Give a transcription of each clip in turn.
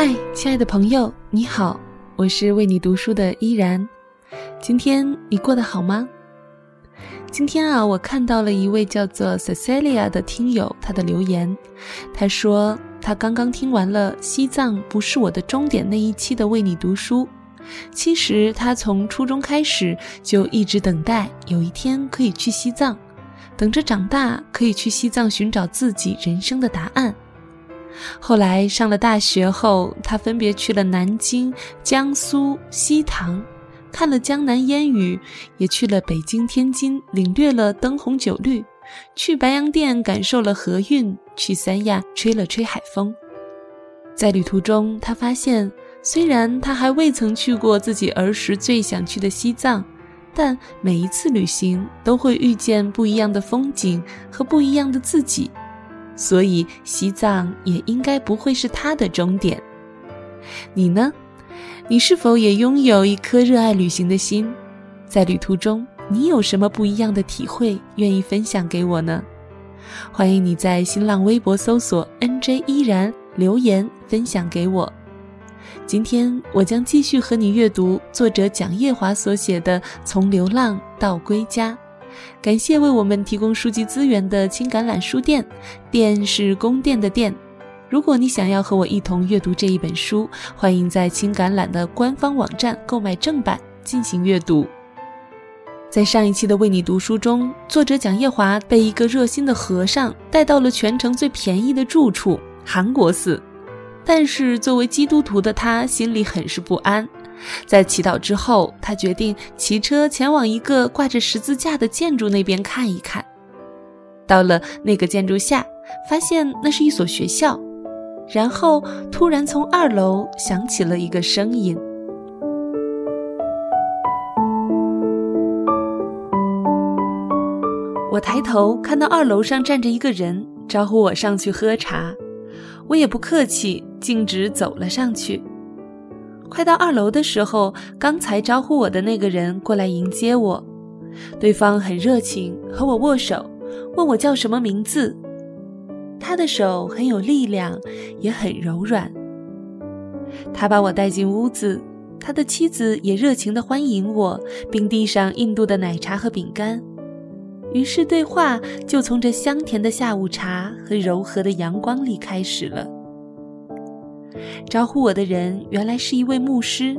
嗨，亲爱的朋友，你好，我是为你读书的依然。今天你过得好吗？今天啊，我看到了一位叫做 Cecilia 的听友，他的留言，他说他刚刚听完了《西藏不是我的终点》那一期的为你读书。其实他从初中开始就一直等待有一天可以去西藏，等着长大可以去西藏寻找自己人生的答案。后来上了大学后，他分别去了南京、江苏、西塘，看了江南烟雨，也去了北京、天津，领略了灯红酒绿；去白洋淀感受了河韵，去三亚吹了吹海风。在旅途中，他发现，虽然他还未曾去过自己儿时最想去的西藏，但每一次旅行都会遇见不一样的风景和不一样的自己。所以，西藏也应该不会是他的终点。你呢？你是否也拥有一颗热爱旅行的心？在旅途中，你有什么不一样的体会，愿意分享给我呢？欢迎你在新浪微博搜索 “nj 依然”留言分享给我。今天，我将继续和你阅读作者蒋叶华所写的《从流浪到归家》。感谢为我们提供书籍资源的青橄榄书店，店是宫殿的殿。如果你想要和我一同阅读这一本书，欢迎在青橄榄的官方网站购买正版进行阅读。在上一期的为你读书中，作者蒋叶华被一个热心的和尚带到了全城最便宜的住处——韩国寺，但是作为基督徒的他心里很是不安。在祈祷之后，他决定骑车前往一个挂着十字架的建筑那边看一看。到了那个建筑下，发现那是一所学校。然后突然从二楼响起了一个声音。我抬头看到二楼上站着一个人，招呼我上去喝茶。我也不客气，径直走了上去。快到二楼的时候，刚才招呼我的那个人过来迎接我。对方很热情，和我握手，问我叫什么名字。他的手很有力量，也很柔软。他把我带进屋子，他的妻子也热情地欢迎我，并递上印度的奶茶和饼干。于是对话就从这香甜的下午茶和柔和的阳光里开始了。招呼我的人原来是一位牧师，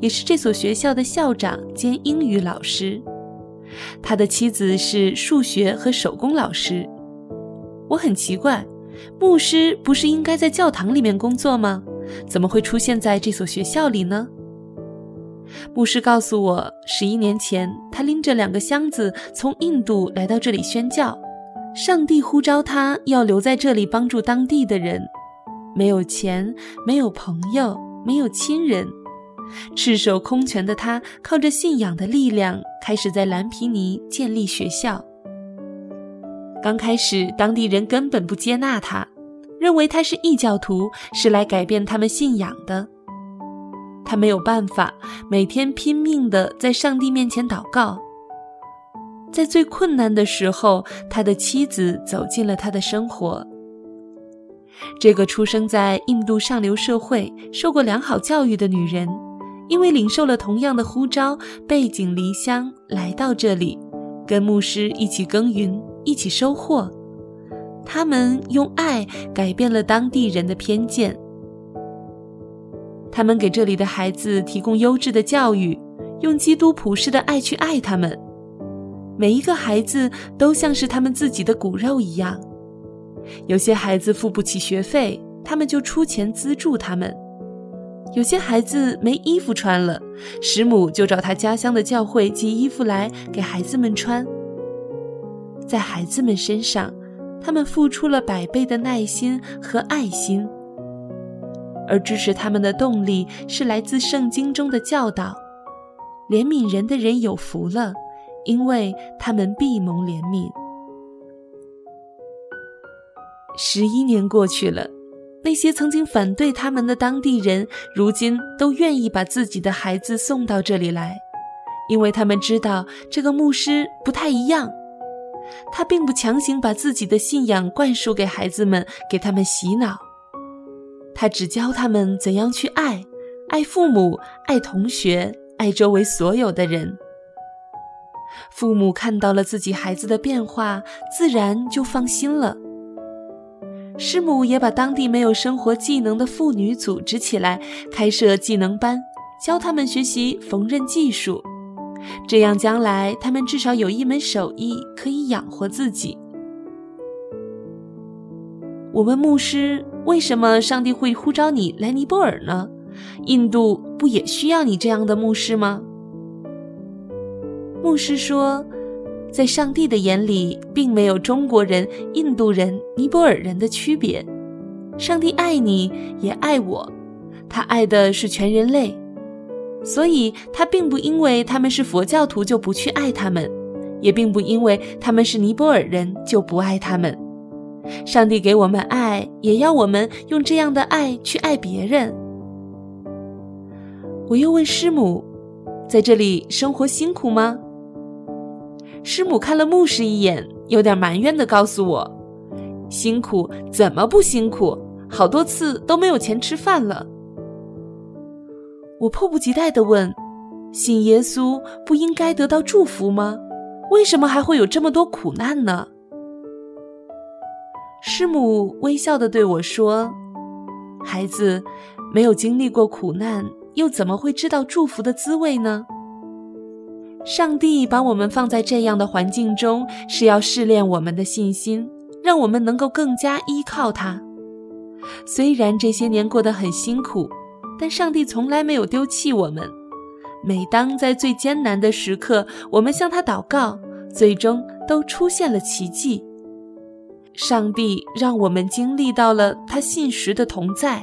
也是这所学校的校长兼英语老师。他的妻子是数学和手工老师。我很奇怪，牧师不是应该在教堂里面工作吗？怎么会出现在这所学校里呢？牧师告诉我，十一年前他拎着两个箱子从印度来到这里宣教，上帝呼召他要留在这里帮助当地的人。没有钱，没有朋友，没有亲人，赤手空拳的他，靠着信仰的力量，开始在蓝皮尼建立学校。刚开始，当地人根本不接纳他，认为他是异教徒，是来改变他们信仰的。他没有办法，每天拼命地在上帝面前祷告。在最困难的时候，他的妻子走进了他的生活。这个出生在印度上流社会、受过良好教育的女人，因为领受了同样的呼召，背井离乡来到这里，跟牧师一起耕耘，一起收获。他们用爱改变了当地人的偏见。他们给这里的孩子提供优质的教育，用基督普世的爱去爱他们。每一个孩子都像是他们自己的骨肉一样。有些孩子付不起学费，他们就出钱资助他们；有些孩子没衣服穿了，师母就找他家乡的教会寄衣服来给孩子们穿。在孩子们身上，他们付出了百倍的耐心和爱心，而支持他们的动力是来自圣经中的教导：怜悯人的人有福了，因为他们必蒙怜悯。十一年过去了，那些曾经反对他们的当地人，如今都愿意把自己的孩子送到这里来，因为他们知道这个牧师不太一样，他并不强行把自己的信仰灌输给孩子们，给他们洗脑，他只教他们怎样去爱，爱父母，爱同学，爱周围所有的人。父母看到了自己孩子的变化，自然就放心了。师母也把当地没有生活技能的妇女组织起来，开设技能班，教他们学习缝纫技术，这样将来他们至少有一门手艺可以养活自己。我问牧师：“为什么上帝会呼召你来尼泊尔呢？印度不也需要你这样的牧师吗？”牧师说：“在上帝的眼里，并没有中国人、印度人、尼泊尔人的区别。上帝爱你，也爱我，他爱的是全人类，所以他并不因为他们是佛教徒就不去爱他们，也并不因为他们是尼泊尔人就不爱他们。”上帝给我们爱，也要我们用这样的爱去爱别人。我又问师母：“在这里生活辛苦吗？”师母看了牧师一眼，有点埋怨的告诉我：“辛苦怎么不辛苦？好多次都没有钱吃饭了。”我迫不及待的问：“信耶稣不应该得到祝福吗？为什么还会有这么多苦难呢？”师母微笑地对我说：“孩子，没有经历过苦难，又怎么会知道祝福的滋味呢？上帝把我们放在这样的环境中，是要试炼我们的信心，让我们能够更加依靠他。虽然这些年过得很辛苦，但上帝从来没有丢弃我们。每当在最艰难的时刻，我们向他祷告，最终都出现了奇迹。”上帝让我们经历到了他信实的同在。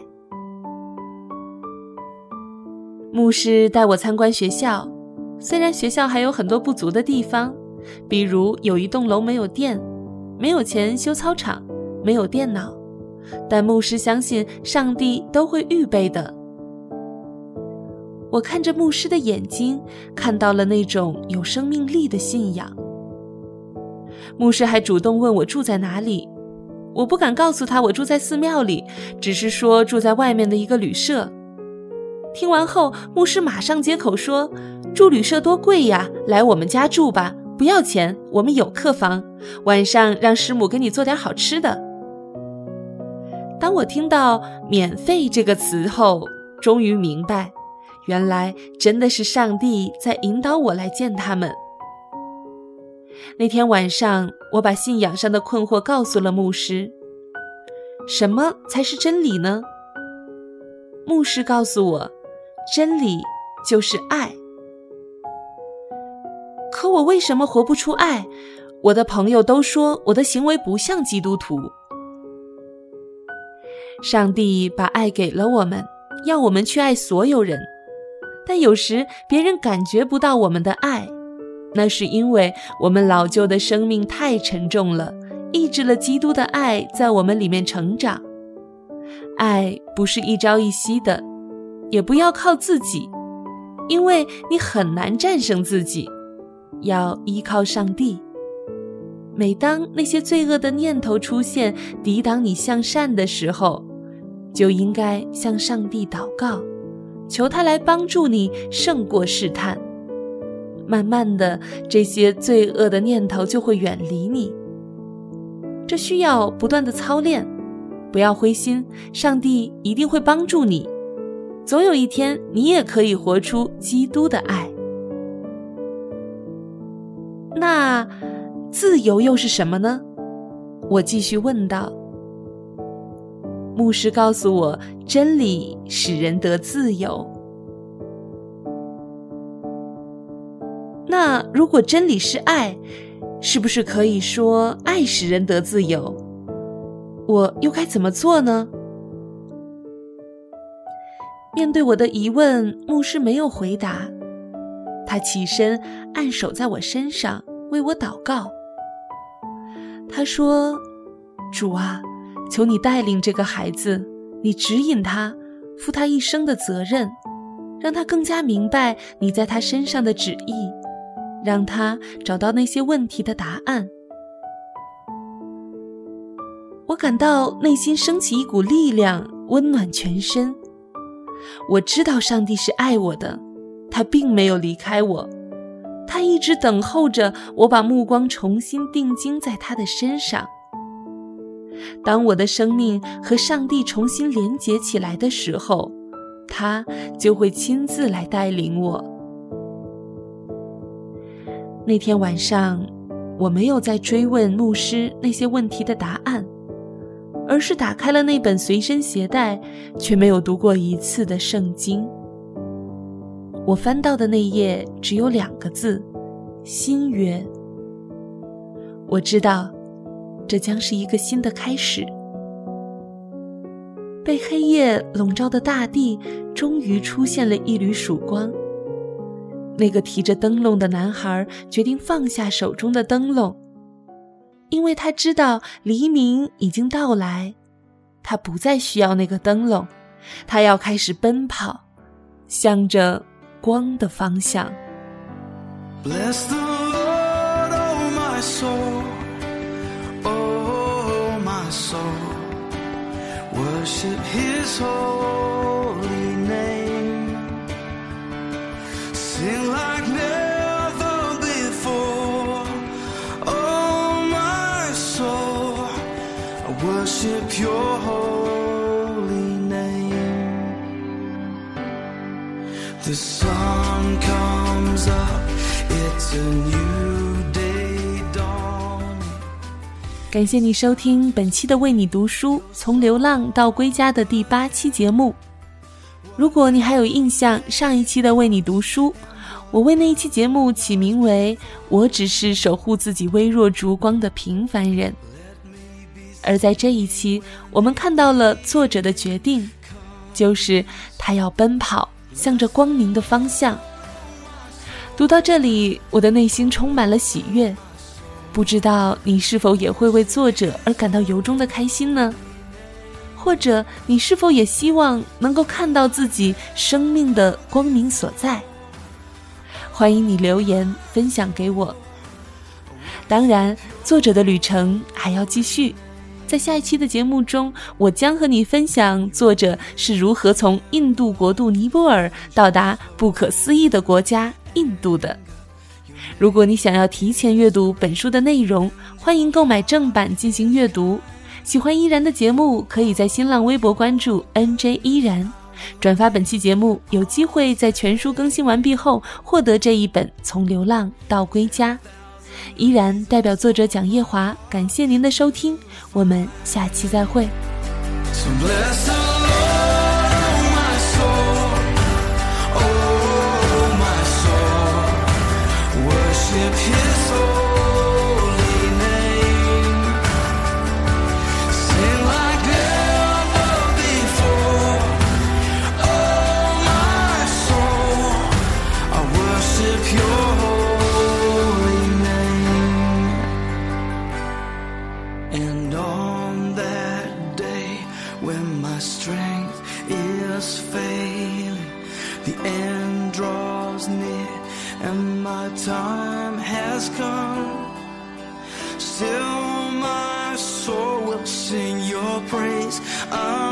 牧师带我参观学校，虽然学校还有很多不足的地方，比如有一栋楼没有电，没有钱修操场，没有电脑，但牧师相信上帝都会预备的。我看着牧师的眼睛，看到了那种有生命力的信仰。牧师还主动问我住在哪里，我不敢告诉他我住在寺庙里，只是说住在外面的一个旅社。听完后，牧师马上接口说：“住旅社多贵呀，来我们家住吧，不要钱，我们有客房，晚上让师母给你做点好吃的。”当我听到“免费”这个词后，终于明白，原来真的是上帝在引导我来见他们。那天晚上，我把信仰上的困惑告诉了牧师。什么才是真理呢？牧师告诉我，真理就是爱。可我为什么活不出爱？我的朋友都说我的行为不像基督徒。上帝把爱给了我们，要我们去爱所有人，但有时别人感觉不到我们的爱。那是因为我们老旧的生命太沉重了，抑制了基督的爱在我们里面成长。爱不是一朝一夕的，也不要靠自己，因为你很难战胜自己，要依靠上帝。每当那些罪恶的念头出现，抵挡你向善的时候，就应该向上帝祷告，求他来帮助你胜过试探。慢慢的，这些罪恶的念头就会远离你。这需要不断的操练，不要灰心，上帝一定会帮助你。总有一天，你也可以活出基督的爱。那自由又是什么呢？我继续问道。牧师告诉我，真理使人得自由。那如果真理是爱，是不是可以说爱使人得自由？我又该怎么做呢？面对我的疑问，牧师没有回答。他起身按手在我身上，为我祷告。他说：“主啊，求你带领这个孩子，你指引他，负他一生的责任，让他更加明白你在他身上的旨意。”让他找到那些问题的答案。我感到内心升起一股力量，温暖全身。我知道上帝是爱我的，他并没有离开我，他一直等候着我把目光重新定睛在他的身上。当我的生命和上帝重新连结起来的时候，他就会亲自来带领我。那天晚上，我没有再追问牧师那些问题的答案。而是打开了那本随身携带却没有读过一次的圣经。我翻到的那页只有两个字：新约。我知道，这将是一个新的开始。被黑夜笼罩的大地终于出现了一缕曙光。那个提着灯笼的男孩决定放下手中的灯笼。因为他知道黎明已经到来，他不再需要那个灯笼，他要开始奔跑，向着光的方向。 感谢你收听本期的《为你读书：从流浪到归家》的第八期节目。如果你还有印象，上一期的《为你读书》，我为那一期节目起名为“我只是守护自己微弱烛光的平凡人”。而在这一期，我们看到了作者的决定，就是他要奔跑，向着光明的方向。读到这里，我的内心充满了喜悦。不知道你是否也会为作者而感到由衷的开心呢？或者你是否也希望能够看到自己生命的光明所在？欢迎你留言分享给我。当然，作者的旅程还要继续，在下一期的节目中，我将和你分享作者是如何从印度国度尼泊尔到达不可思议的国家印度的。如果你想要提前阅读本书的内容，欢迎购买正版进行阅读。喜欢依然的节目，可以在新浪微博关注 NJ 依然，转发本期节目，有机会在全书更新完毕后获得这一本《从流浪到归家》。依然代表作者蒋叶华，感谢您的收听，我们下期再会。Oh.